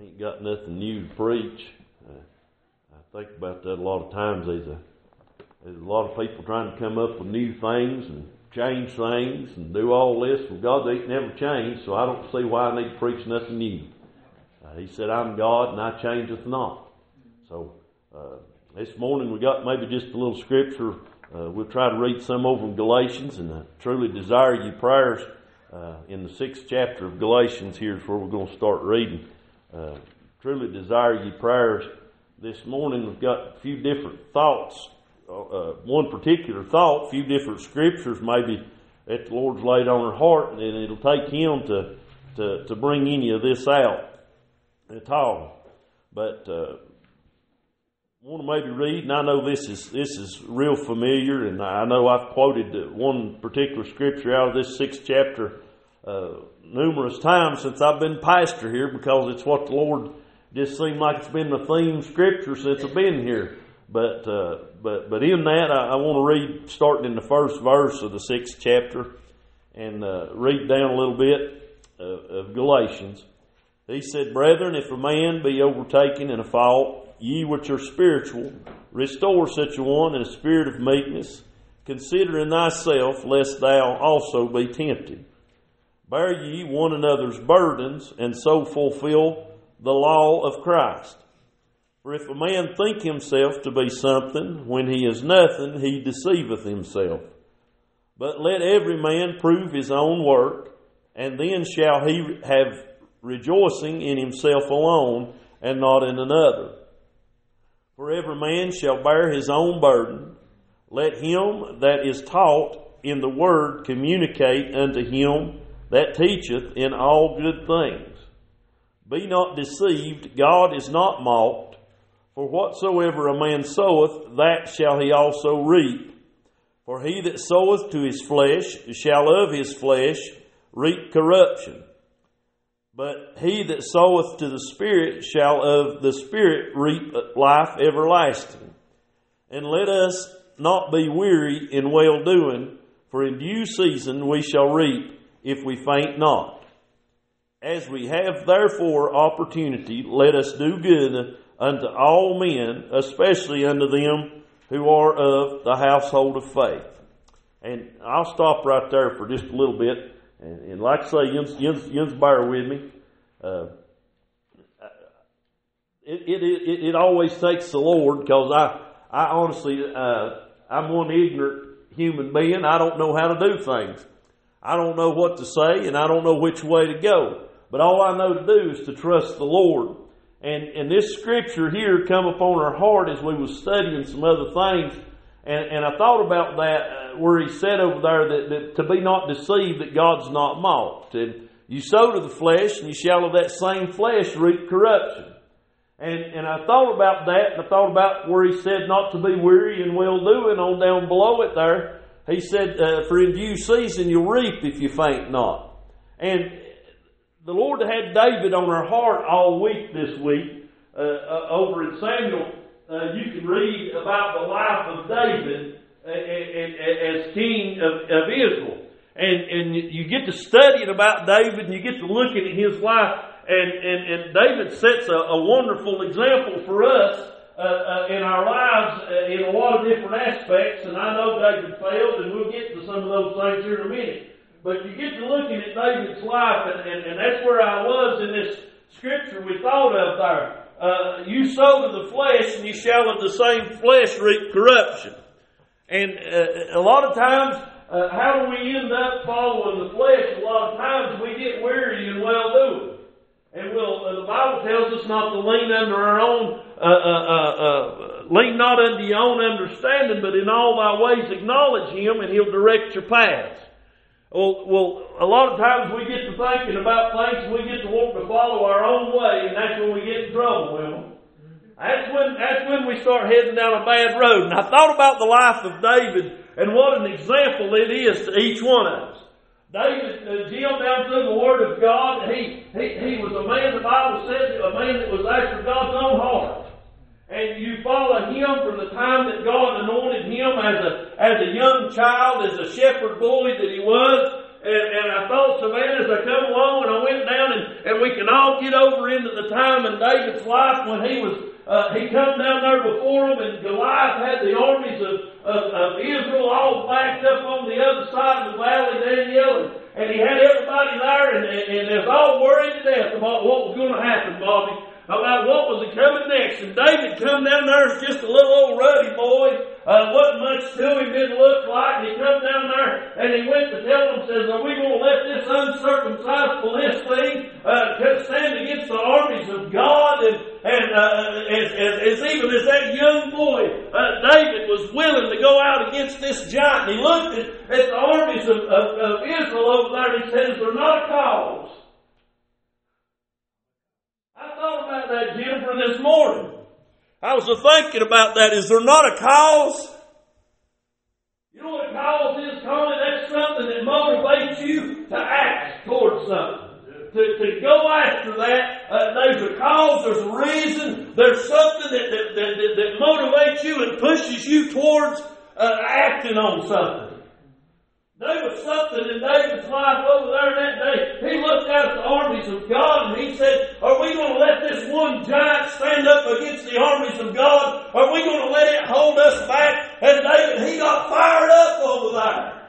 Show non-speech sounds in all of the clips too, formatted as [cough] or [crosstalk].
Ain't got nothing new to preach. Uh, I think about that a lot of times. There's a there's a lot of people trying to come up with new things and change things and do all this. Well, God ain't never changed, so I don't see why I need to preach nothing new. Uh, he said, "I'm God, and I changeth not." So uh, this morning we got maybe just a little scripture. Uh, we'll try to read some over in Galatians, and I truly desire you prayers uh, in the sixth chapter of Galatians. Here's where we're going to start reading. Uh, truly desire you prayers this morning. We've got a few different thoughts uh, one particular thought, a few different scriptures maybe that the Lord's laid on her heart, and it'll take Him to, to, to bring any of this out at all. But uh, I want to maybe read, and I know this is this is real familiar, and I know I've quoted one particular scripture out of this sixth chapter uh, numerous times since I've been pastor here, because it's what the Lord just seemed like it's been the theme scripture since I've been here. But uh, but but in that, I, I, want to read starting in the first verse of the sixth chapter, and uh, read down a little bit of, of Galatians. He said, "Brethren, if a man be overtaken in a fault, ye which are spiritual, restore such a one in a spirit of meekness, considering thyself, lest thou also be tempted. Bear ye one another's burdens, and so fulfill the law of Christ." For if a man think himself to be something, when he is nothing, he deceiveth himself. But let every man prove his own work, and then shall he have rejoicing in himself alone, and not in another. For every man shall bear his own burden. Let him that is taught in the word communicate unto him that teacheth in all good things. Be not deceived, God is not mocked. For whatsoever a man soweth, that shall he also reap. For he that soweth to his flesh shall of his flesh reap corruption. But he that soweth to the Spirit shall of the Spirit reap life everlasting. And let us not be weary in well doing, for in due season we shall reap if we faint not. As we have therefore opportunity, let us do good unto all men, especially unto them who are of the household of faith. And I'll stop right there for just a little bit. And, and like I say, Jens, Jens, Jens bear with me. Uh, it, it, it, it, always takes the Lord because I, I honestly, uh, I'm one ignorant human being. I don't know how to do things. I don't know what to say and I don't know which way to go. But all I know to do is to trust the Lord. And, and this scripture here come upon our heart as we was studying some other things. And, and I thought about that uh, where he said over there that, that to be not deceived that God's not mocked. And you sow to the flesh and you shall of that same flesh reap corruption. And, and I thought about that and I thought about where he said not to be weary and well doing on down below it there. He said, uh, for in due season you'll reap if you faint not. And the Lord had David on our heart all week this week. Uh, uh, over in Samuel, uh, you can read about the life of David uh, as king of, of Israel. And, and you get to studying about David and you get to looking at his life. And, and, and David sets a, a wonderful example for us uh, uh, in our lives uh, in a lot of different aspects. And I know David failed, and we'll get to some of those things here in a minute. But you get to looking at David's life, and, and, and that's where I was in this scripture we thought of there. Uh, you sow to the flesh, and you shall of the same flesh reap corruption. And uh, a lot of times, uh, how do we end up following the flesh? A lot of times we get weary and well doing. And we'll, uh, the Bible tells us not to lean under our own, uh, uh, uh lean not unto your own understanding, but in all thy ways acknowledge Him, and He'll direct your paths. Well, well, a lot of times we get to thinking about things and we get to want to follow our own way, and that's when we get in trouble with. That's when, that's when we start heading down a bad road. And I thought about the life of David and what an example it is to each one of us. David, Jim, down through the Word of God, he, he, he was a man, the Bible said, a man that was after God's own heart. And you follow him from the time that God anointed him as a, as a young child, as a shepherd boy that he was, and, and I thought Savannah as I come along and I went down and, and we can all get over into the time in David's life when he was uh, he come down there before him, and Goliath had the armies of, of, of Israel all backed up on the other side of the valley, Daniel, and, and he had everybody there, and, and, and they was all worried to death about what was going to happen, Bobby about what was coming next. And David come down there as just a little old ruddy boy. Uh, wasn't much to him, didn't look like. And he come down there and he went to tell them, says, are we going to let this uncircumcised Philistine against this giant. And he looked at, at the armies of, of, of Israel over there and he says, they're not a cause I thought about that, Jennifer, this morning. I was thinking about that. Is there not a cause? You know what a cause is, Connie? That's something that motivates you to act towards something. To, to go after that, uh, there's a cause, there's a reason, there's something that, that, that, that motivates you and pushes you towards uh, acting on something. There was something in David's life over there that day. He looked out at the armies of God and he said, Are we going to let this one giant stand up against the armies of God? Are we going to let it hold us back? And David, he got fired up over there.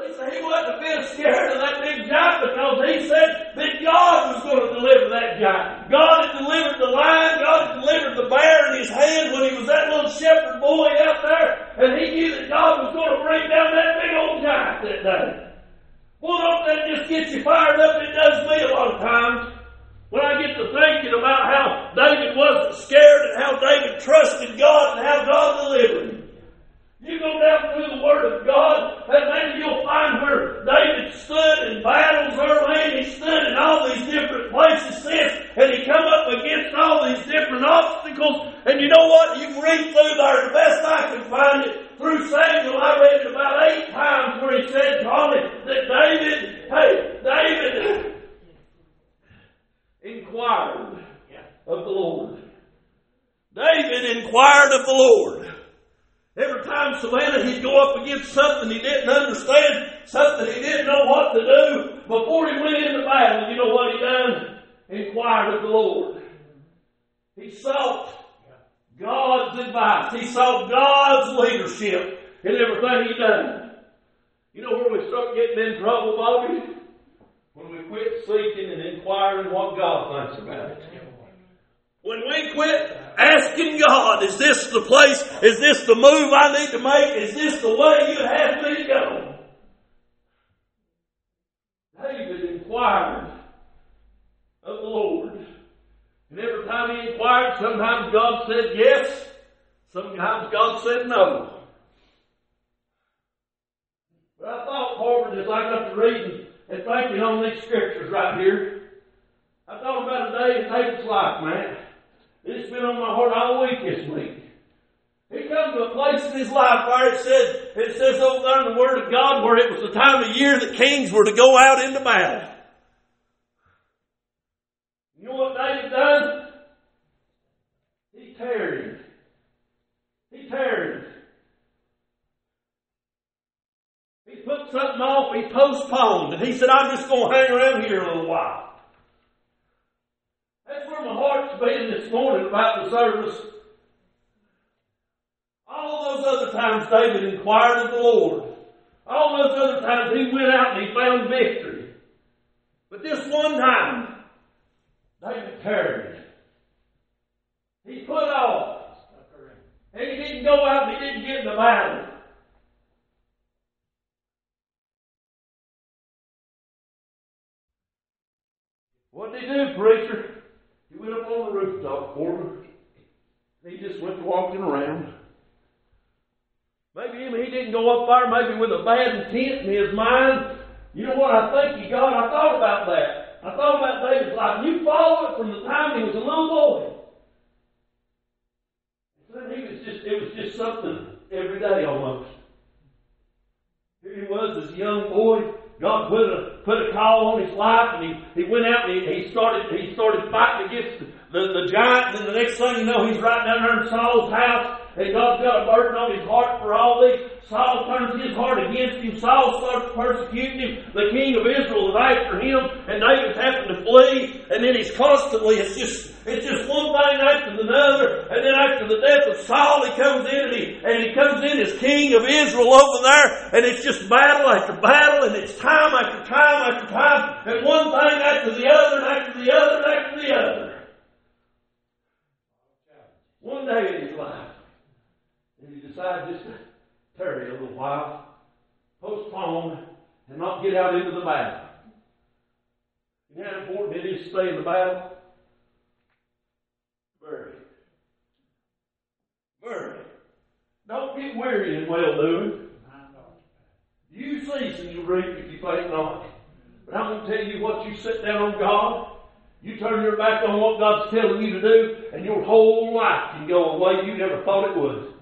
Lisa, he wasn't a bit scared of that big giant because he said that God was going to deliver that giant. God had delivered the lion, God had delivered the bear in his hand when he was that little shepherd boy out there, and he knew that God was going to bring down that big old giant that day. Well, don't that just get you fired up? It does me a lot of times. When I get to thinking about how David wasn't scared and how David trusted God and how God delivered him. You go down through the Word of God, and maybe you'll find where David stood in battles early, and he stood in all these different places since, and he come up against all these different obstacles. And you know what? You can read through there, the best I can find it, through Samuel, I read it about eight times where he said, Tommy, that David, hey, David inquired of the Lord. David inquired of the Lord. Every time Savannah, he'd go up against something he didn't understand, something he didn't know what to do. Before he went into battle, you know what he done? Inquired of the Lord. He sought God's advice. He sought God's leadership in everything he done. You know where we start getting in trouble, Bobby? When we quit seeking and inquiring what God thinks about it. When we quit asking God, is this the place? Is this the move I need to make? Is this the way you have me go? David inquired of the Lord. And every time he inquired, sometimes God said yes, sometimes God said no. But I thought, Corbin, I got to reading and thinking on these scriptures right here, I thought about a day in David's life, man. It's been on my heart all week this week. He comes to a place in his life where it says, it says over there in the Word of God where it was the time of year that kings were to go out into battle. You know what David done? He tarried. He tarried. He put something off, he postponed, and he said, I'm just going to hang around here a little while. That's where my heart's been this morning about the service. All those other times David inquired of the Lord. All those other times he went out and he found victory. But this one time, David tarried. He put off. He didn't go out and he didn't get in the battle. What did he do, preacher? He went up on the rooftop for me. He just went walking around. Maybe he didn't go up there, maybe with a bad intent in his mind. You know what I think he got? I thought about that. I thought about David's life. You follow it from the time he was a little boy. He was just, it was just something every day almost. Here he was, this young boy, God put a put a call on his life, and he, he went out and he, he started he started fighting against the, the, giant. And then the next thing you know, he's right down there in Saul's house, and God's got a burden on his heart for all this. Saul turns his heart against him. Saul starts persecuting him. The king of Israel is after him, and David's having to flee. And then he's constantly, it's just, it's just one thing after another. And then after the death of Saul, he comes in and he, and he comes in as king of Israel over there, and it's just battle after battle, and it's time after time after time, and one thing after the other, and after the other, and after the other. One day in his life, decides just to tarry a little while, postpone, and not get out into the battle. You know how important it is to stay in the battle? Very. Very. Don't get weary in well doing. You cease and you reap if you faint not. But I'm going to tell you what you sit down on God, you turn your back on what God's telling you to do, and your whole life can go away you never thought it would.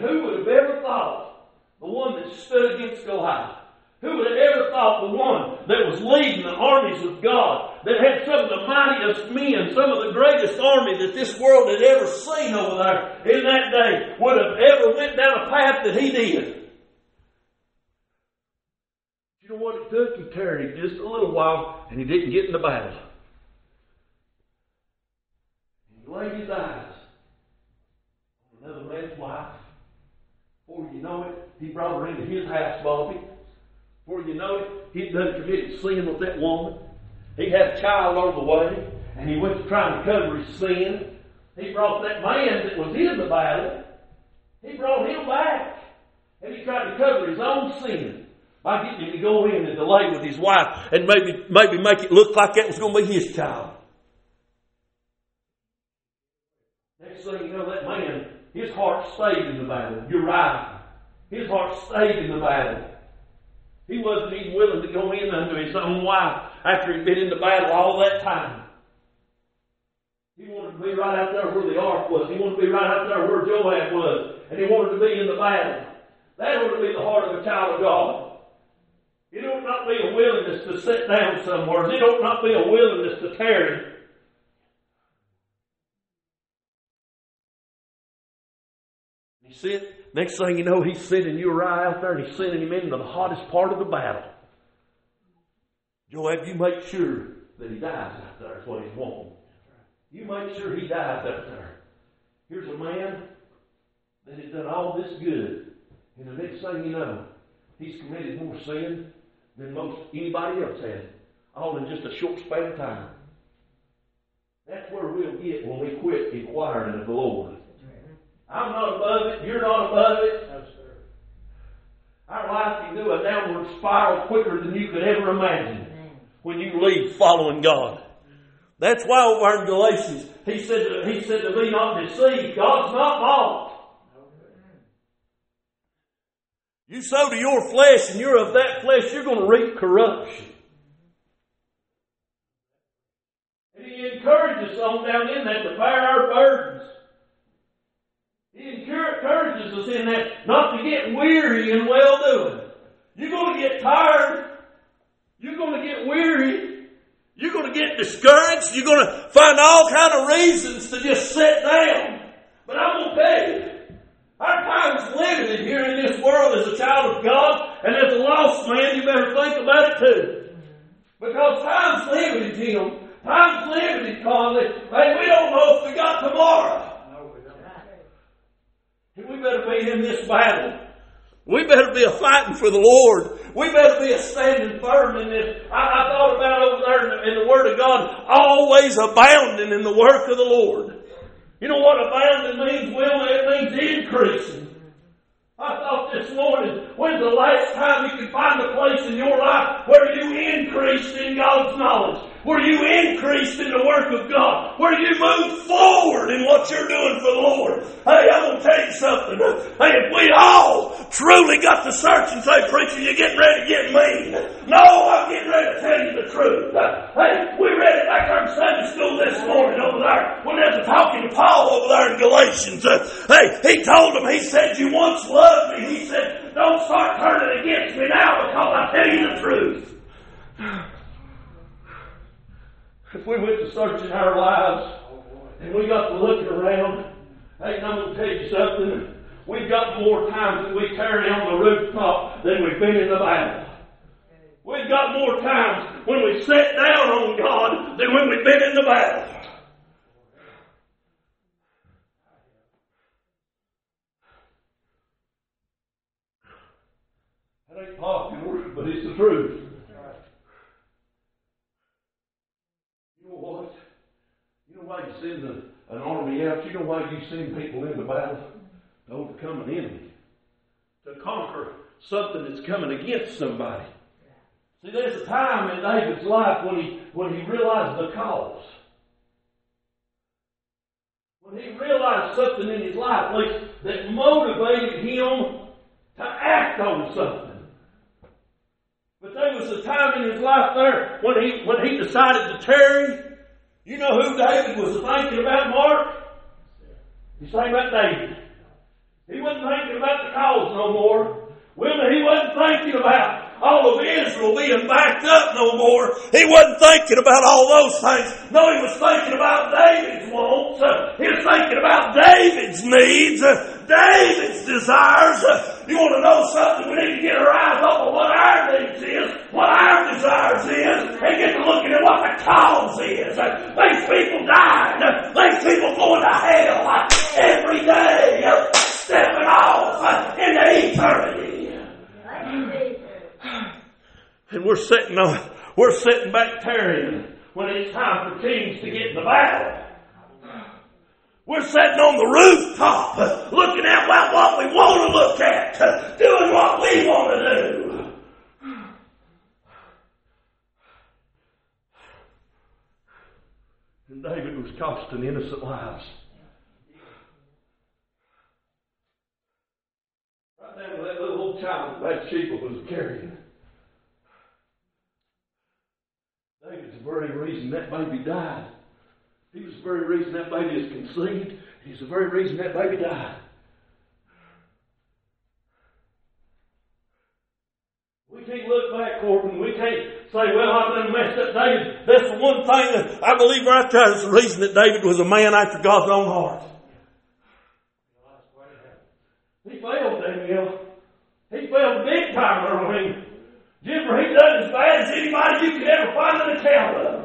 Who would have ever thought the one that stood against Goliath? Who would have ever thought the one that was leading the armies of God, that had some of the mightiest men, some of the greatest army that this world had ever seen over there in that day, would have ever went down a path that he did? You know what it took? He tarried just a little while and he didn't get in the battle. He laid his eyes on another man's wife. Before you know it, he brought her into his house, Bobby. Before you know it, he'd done committed sin with that woman. He had a child on the way, and he went to trying to cover his sin. He brought that man that was in the battle, he brought him back. And he tried to cover his own sin by getting him to go in and delay with his wife and maybe, maybe make it look like that was going to be his child. Next thing you know, that man, his heart stayed in the battle. Right. His heart stayed in the battle. He wasn't even willing to go in unto his own wife after he'd been in the battle all that time. He wanted to be right out there where the ark was. He wanted to be right out there where Joab was. And he wanted to be in the battle. That ought to be the heart of a child of God. It ought not be a willingness to sit down somewhere. It ought not be a willingness to tarry. Sit. Next thing you know, he's sending Uriah out there and he's sending him into the hottest part of the battle. Joab, you make sure that he dies out there, is what he's wanting. You make sure he dies out there. Here's a man that has done all this good. And the next thing you know, he's committed more sin than most anybody else has, all in just a short span of time. That's where we'll get when we quit inquiring of the Lord. I'm not above it. You're not above it. No, sir. Our life can do a downward spiral quicker than you could ever imagine when you leave following God. That's why over in Galatians, he said, to, he said to be not deceived. God's not mocked. You sow to your flesh and you're of that flesh, you're going to reap corruption. And he encourages us on down in that to bear our burdens. Encourages us in that not to get weary in well doing. You're going to get tired. You're going to get weary. You're going to get discouraged. You're going to find all kind of reasons to just sit down. But I'm going to tell you, our time's limited here in this world as a child of God, and as a lost man, you better think about it too. Because time's limited, Jim. Time's limited, Conley. Hey, we don't know if we got tomorrow. We better be in this battle. We better be a fighting for the Lord. We better be a standing firm in this. I, I thought about over there in the, in the Word of God, always abounding in the work of the Lord. You know what abounding means, Will? It means increasing. I thought this morning, when's the last time you could find a place in your life where you increased in God's knowledge? Where you increased in the work of God? Where you moved forward in what you're doing for the Lord? Hey, I'm going to tell you something. Hey, if we all truly got to search and say, preacher, you're getting ready to get mean. No, I'm getting ready to tell you the truth. Hey, we read it back in Sunday school this morning over there when they were talking to Paul over there in Galatians. Hey, he told them, he said, you once loved me. He said, don't start turning against me now because I tell you the truth. If we went to searching our lives And we got to looking around. Hey, I'm going to tell you something. We've got more times that we carry on the rooftop than we've been in the battle. We've got more times when we sit down on God than when we've been in the battle. That ain't popular, but it's the truth. You know what? You know why you send a, an army out? You know why you send people into battle? To overcome an enemy. To conquer something that's coming against somebody. See, there's a time in David's life when he, when he realized the cause. When he realized something in his life like, that motivated him to act on something. But there was a time in his life there when he, when he decided to tarry. You know who David was thinking about, Mark? He's thinking about David. He wasn't thinking about the cause no more. Women, he wasn't thinking about all of Israel being backed up no more. He wasn't thinking about all those things. No, he was thinking about David's wants. He was thinking about David's needs, David's desires. You want to know something? We need to get our eyes off of what our needs is, what our desires is, and get to looking at what the cause is. These people died. These people going to hell every day, stepping off into eternity. And we're sitting on, we're sitting back tarrying when it's time for kings to get in the battle. We're sitting on the rooftop looking at what, what we want to look at, doing what we want to do. And David was costing innocent lives. Right down to that little old child that Bathsheba was carrying. David's the very reason that baby died. He was the very reason that baby is conceived. He's the very reason that baby died. We can't look back, Corbin. We can't say, well, I've done messed up David. That's the one thing that I believe right there is the reason that David was a man after God's own heart. He failed, Daniel. He failed big time, Earl. Jimmer, he done as bad as anybody you could ever find an account of.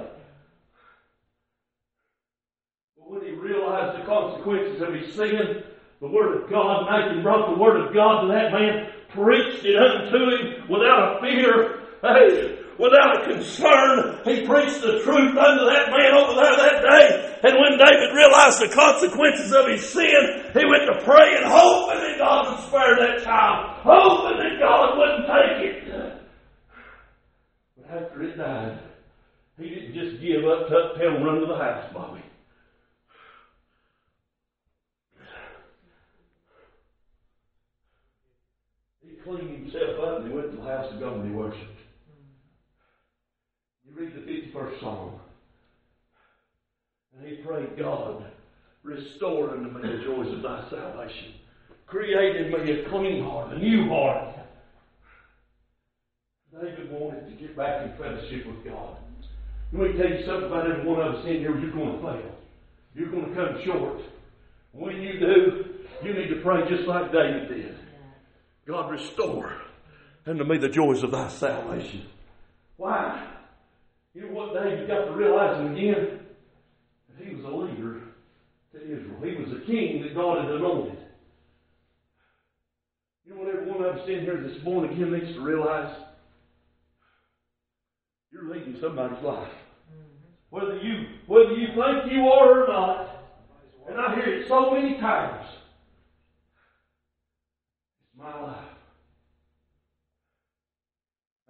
But when he realized the consequences of his sin, the Word of God, Nathan brought the Word of God to that man, preached it unto him without a fear, hey, without a concern. He preached the truth unto that man over there that day. And when David realized the consequences of his sin, he went to pray and hoping that God would spare that child, hoping that God wouldn't take it But after it died, he didn't just give up, tuck tail, run to the house, Bobby. He cleaned himself up and he went to the house of God and he worshiped. You read the 51st Psalm. And he prayed, God, restore unto me the joys of thy salvation. Create in me a clean heart, a new heart David wanted to get back in fellowship with God. Let me tell you something about every one of us in here. You're going to fail. You're going to come short. When you do, you need to pray just like David did. God, restore unto me the joys of thy salvation. Why? You know what you got to realizing again? That he was a leader to Israel. He was a king that God had anointed. You know what every one of us in here this morning again needs to realize? You're leading somebody's life. Whether you whether you think you are or not. And I hear it so many times. It's my life.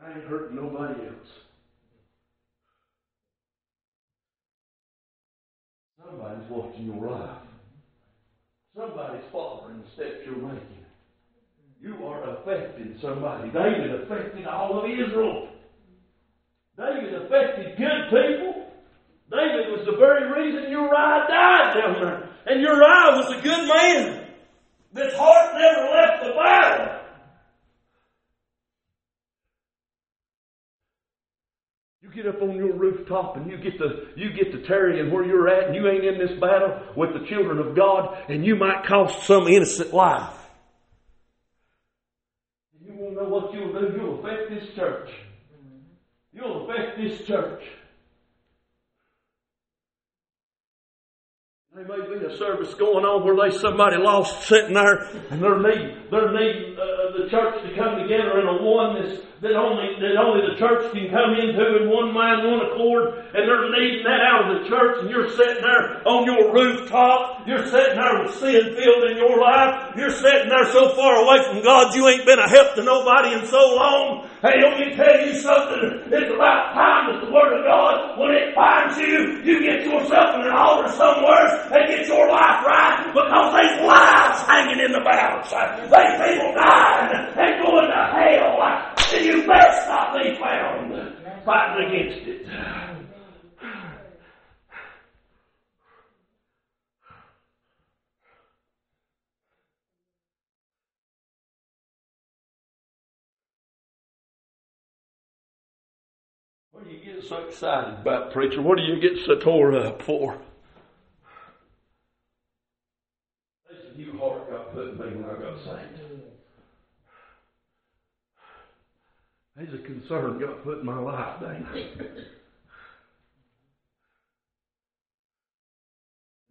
I ain't hurting nobody else. Somebody's watching your life. Somebody's following the steps you're making. You are affecting somebody. David affected all of Israel. David affected good people. David was the very reason Uriah died down there. And Uriah was a good man. This heart never left the battle. You get up on your rooftop and you get to you get to tarrying where you're at and you ain't in this battle with the children of God and you might cost some innocent life. You won't know what you'll do. You'll affect this church. You'll affect this church. There may be a service going on where there's somebody lost sitting there and they're needing, they're needing uh, the church to come together in a oneness that only, that only the church can come into in one mind, one accord, and they're needing that out of the church, and you're sitting there on your rooftop, you're sitting there with sin filled in your life, you're sitting there so far away from God you ain't been a help to nobody in so long. Hey, let me tell you something, it's about time that the Word of God, when it finds you, you get yourself in an altar somewhere and get your life right, because there's lives hanging in the balance. There's people dying and going to hell and you best not be found fighting against it. What do you get so excited about, preacher? What do you get so tore up for? Listen, you heart got put in me when I got saved. There's a concern God put in my life, Dana. [laughs]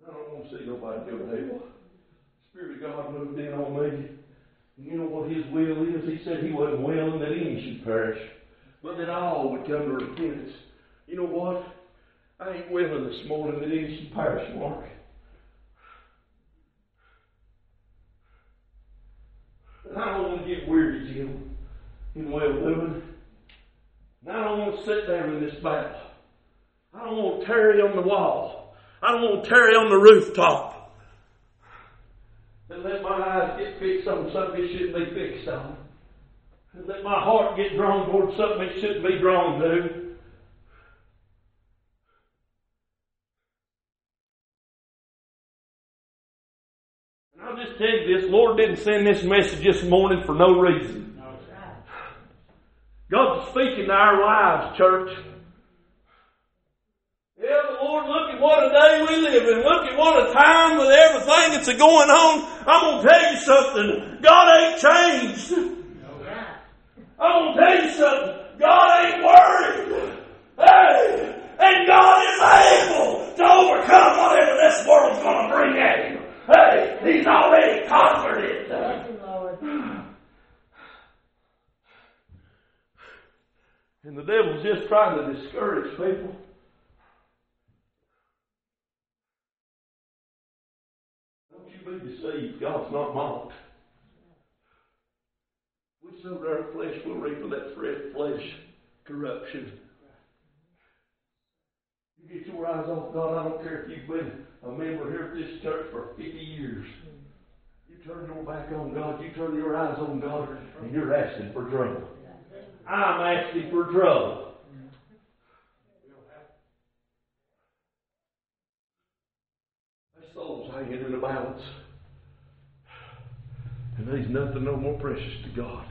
I don't want to see nobody go to hell. Spirit of God moved in on me. And you know what His will is? He said He wasn't willing that any should perish, but that all would come to repentance. You know what? I ain't willing this morning that any should perish, Mark. And I don't want to get weary, Jim in well doing. And I don't want to sit down in this battle. I don't want to tarry on the wall. I don't want to tarry on the rooftop. And let my eyes get fixed on something it shouldn't be fixed on. And let my heart get drawn towards something it shouldn't be drawn to. And I'll just tell you this, Lord didn't send this message this morning for no reason. God's speaking to our lives, church. Yeah, the Lord, look at what a day we live in. Look at what a time with everything that's going on. I'm going to tell you something. God ain't changed. I'm going to tell you something. God ain't worried. Hey, and God is able to overcome whatever this world's going to bring at him. Hey, He's already conquered it. And the devil's just trying to discourage people. Don't you be deceived. God's not mocked. We sow our flesh, we'll reap of that flesh corruption. You get your eyes off God. I don't care if you've been a member here at this church for 50 years. You turn your back on God, you turn your eyes on God, and you're asking for trouble. I'm asking for trouble. My soul's hanging in the balance. And there's nothing no more precious to God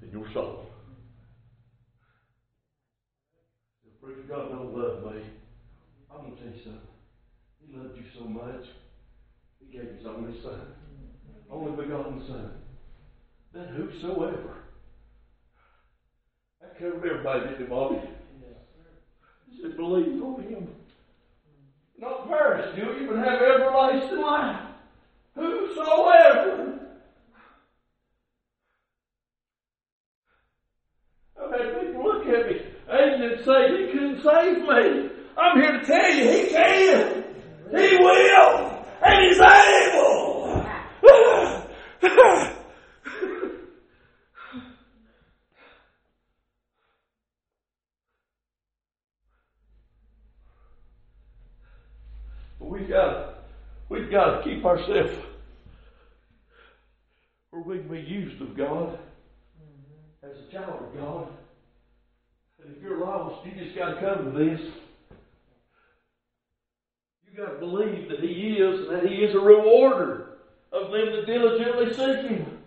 than your soul. If God don't love me, I'm going to tell you something. He loved you so much, He gave His only Son, only begotten Son, that whosoever can't remember it, Bobby. He said, believe on him. Not perish, do you, but have everlasting life. Whosoever. I've had people look at me and say, He couldn't save me. I'm here to tell you, He can. He will. And He's able. got we've got to keep ourselves where we can be used of God mm-hmm. as a child of God. And if you're lost, you just got to come to this. You got to believe that He is, and that He is a rewarder of them that diligently seek Him.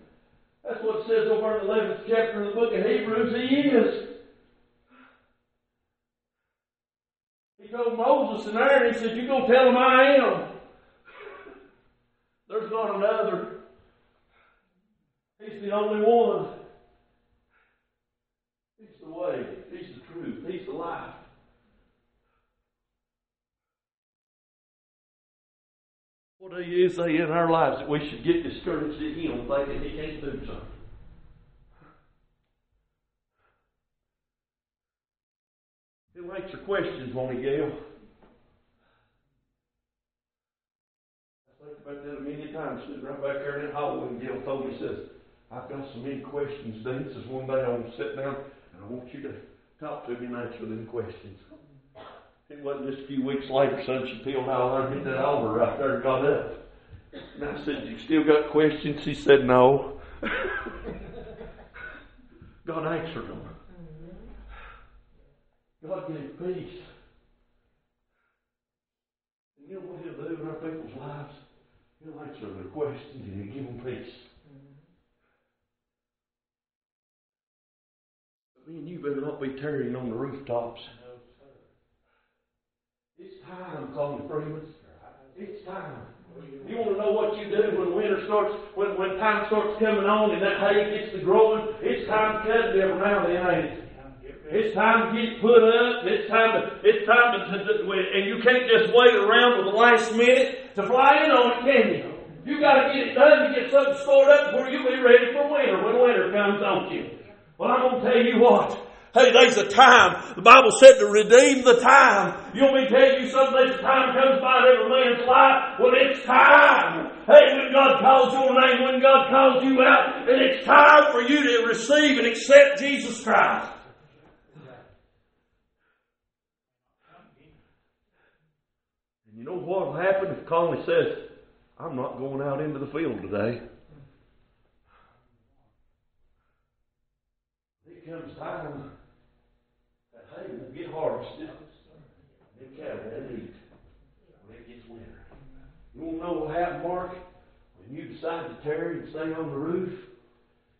That's what it says over in the 11th chapter of the book of Hebrews. He is. He told Moses and Aaron, he said, You go tell them I am. Not another. He's the only one. He's the way. He's the truth. He's the life. What do you say in our lives that we should get discouraged at Him thinking He can't do something? He'll answer questions, won't he, Gail? About that million times, sitting right back there in that hallway, and Gail told me, says, I've got so many questions, Dean. Says one day I want to sit down and I want you to talk to me and answer them questions. It wasn't just a few weeks later, son, she peeled out and hit that altar right there and got up. And I said, You still got questions? She said, No. [laughs] God answered them. God gave peace. And you know what He'll do in our people's lives? He'll answer their questions and He'll give them peace. But me and you better not be tearing on the rooftops. It's time, Tony Freeman. It's time. You want to know what you do when winter starts, when, when time starts coming on and that hay gets to growing? It's time to cut it every now and then, ain't it? It's time to get put up. It's time to, it's time to, to, to, and you can't just wait around to the last minute to fly in on it, can you? You gotta get it done to get something stored up before you be ready for winter when winter comes on you. Well, I'm gonna tell you what. Hey, there's a time. The Bible said to redeem the time. You'll be telling tell you? There's a time comes by in every man's life when it's time. Hey, when God calls your name, when God calls you out, and it's time for you to receive and accept Jesus Christ. And you know what will happen if Conley says, I'm not going out into the field today? It comes time that hay will get harvested. Them cattle won't eat when it gets winter. You want to know what will happen, Mark? When you decide to tarry and stay on the roof?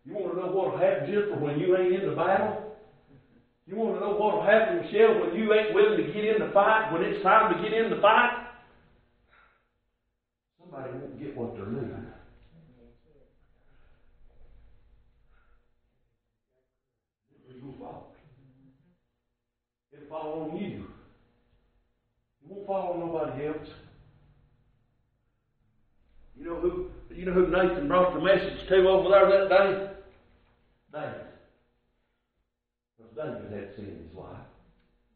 You want to know what will happen, Jennifer, when you ain't in the battle? You want to know what will happen, Michelle, when you ain't willing to get in the fight, when it's time to get in the fight? Somebody won't get what they're needing. It'll fall. It'll fall on you. It won't fall on nobody else. You know who you know who Nathan brought the message to over there that day? David. Because David had sin in his life.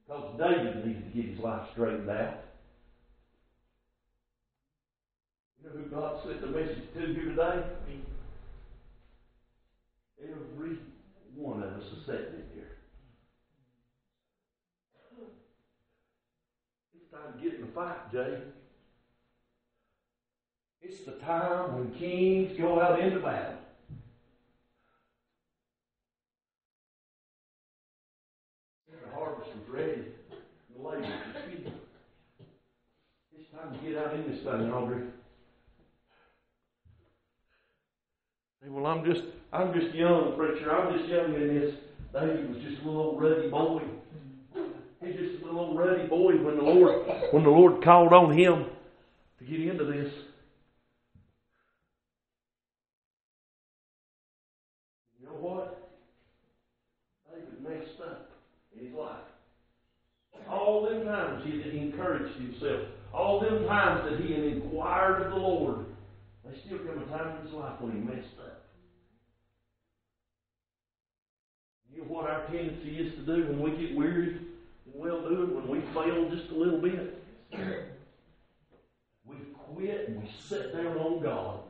Because David needed to get his life straightened out. You know who God sent the message to you today? Every one of us is sitting in here. It's time to get in the fight, Jay. It's the time when kings go out into battle. The harvest ready. The. It's time to get out in this thing, Audrey. Say, well, I'm just, I'm just young, preacher. I'm just young in this. David was just a little old ruddy boy. He's just a little old ruddy boy when the Lord, when the Lord called on him to get into this. You know what? David messed up in his life. All them times he had encouraged himself. All them times that he had inquired of the Lord. There still come a time in his life when he messed what our tendency is to do when we get weary and well doing, when we fail just a little bit? We quit and we sit down on God.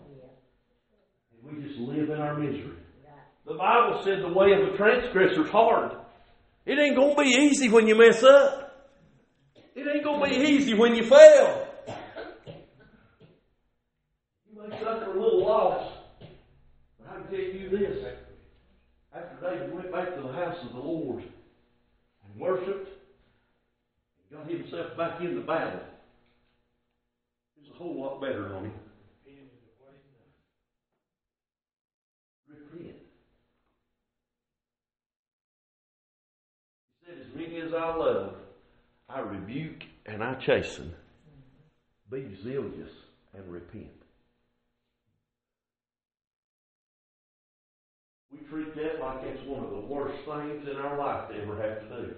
And we just live in our misery. The Bible said the way of a transgressor is hard. It ain't going to be easy when you mess up. It ain't going to be easy when you fail. You may suffer a little loss. But I can tell you this. David went back to the house of the Lord and worshiped and got himself back in the battle, it was a whole lot better on him. Repent. He said, As many as I love, I rebuke and I chasten. Be zealous and repent. Treat that like it's one of the worst things in our life to ever have to do.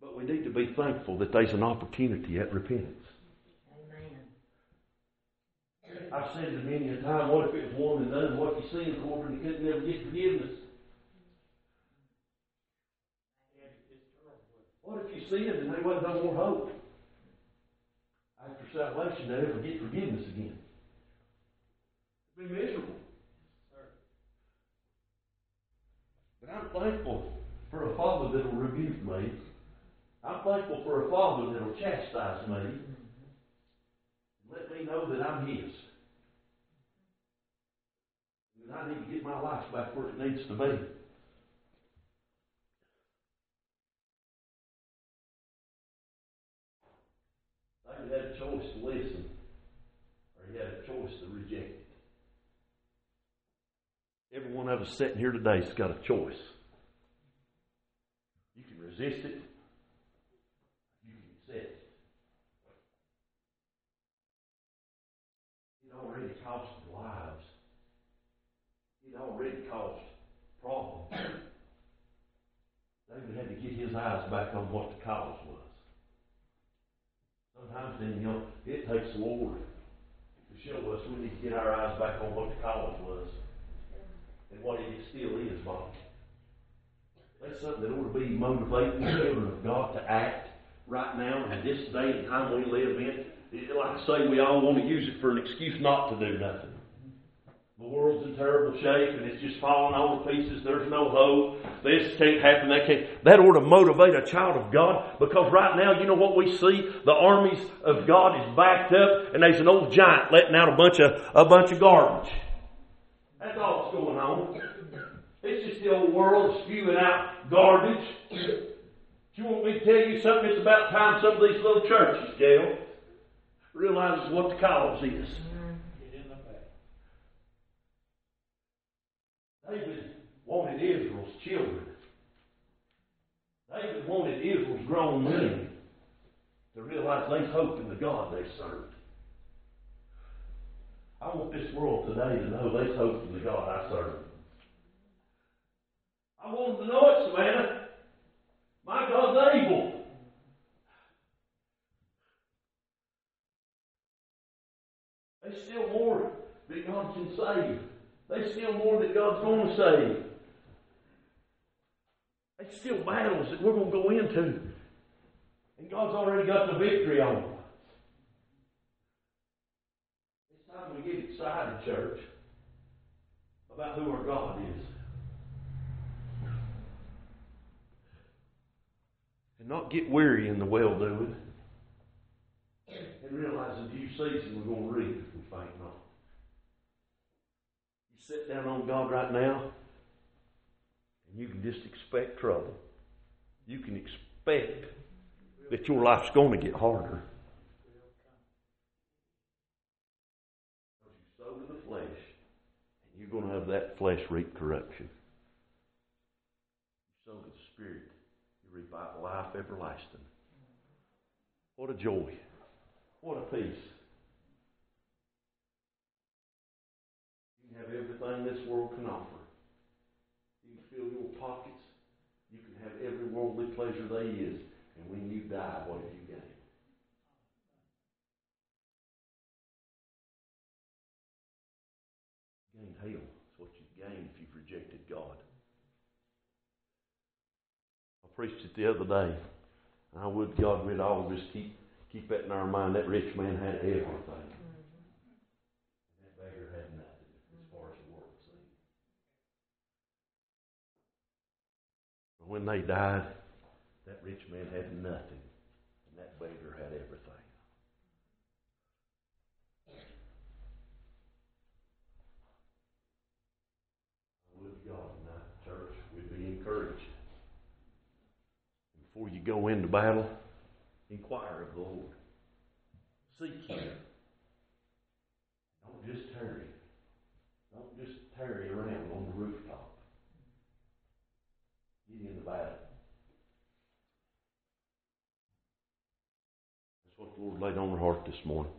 But we need to be thankful that there's an opportunity at repentance. Amen. I've said it many a time, what if it was one and done what if you seen, Corbin, and couldn't ever get forgiveness? What if you sinned and there wasn't no more hope? After salvation, they never get forgiveness again. It'd be miserable. But I'm thankful for a father that'll rebuke me. I'm thankful for a father that'll chastise me. Let me know that I'm his. And I need to get my life back where it needs to be. David had a choice to listen, or he had a choice to reject it. Every one of us sitting here today has got a choice. You can resist it, you can accept it. It already cost lives. It already caused problems. David had to get his eyes back on what the cause was. Sometimes then, you know, it takes the Lord to show us we need to get our eyes back on what the cause was and what it still is, Bob. That's something that ought to be motivating the children of God to act right now in this day and time we live in. Like I say, we all want to use it for an excuse not to do nothing. The world's in terrible shape and it's just falling all to pieces. There's no hope. This can't happen. That can't. That ought to motivate a child of God because right now, you know what we see? The armies of God is backed up and there's an old giant letting out a bunch of a bunch of garbage. That's all that's going on. It's just the old world spewing out garbage. Do you want me to tell you something? It's about time some of these little churches, Gail, realizes what the cause is. David wanted Israel's children. David wanted Israel's grown men to realize they hope in the God they served. I want this world today to know they hope in the God I serve. I want them to know it, Savannah. My God's able. There's still more that God can save. There's still more that God's going to save. There's still battles that we're going to go into. And God's already got the victory on them. It's time we get excited, church, about who our God is. And not get weary in the well doing. And realize in due season we're going to reap if we faint not You sit down on God right now, and you can just expect trouble. You can expect that your life's going to get harder. Because you sow to the flesh, and you're going to have that flesh reap corruption. You sow to the Spirit, reap life everlasting. What a joy. What a peace. You can have everything this world can offer. You can fill your pockets. You can have every worldly pleasure there is. And when you die, what have you gained? Gain hell. That's what you gain if you've rejected God. I preached it the other day. I would God we'd all just keep keep that in our mind. That rich man had everything. Mm-hmm. That beggar had nothing as far as the world seen. But when they died, that rich man had nothing, before you go into battle, inquire of the Lord. Seek Him. Don't just tarry. Don't just tarry around on the rooftop. Get in the battle. That's what the Lord laid on my heart this morning.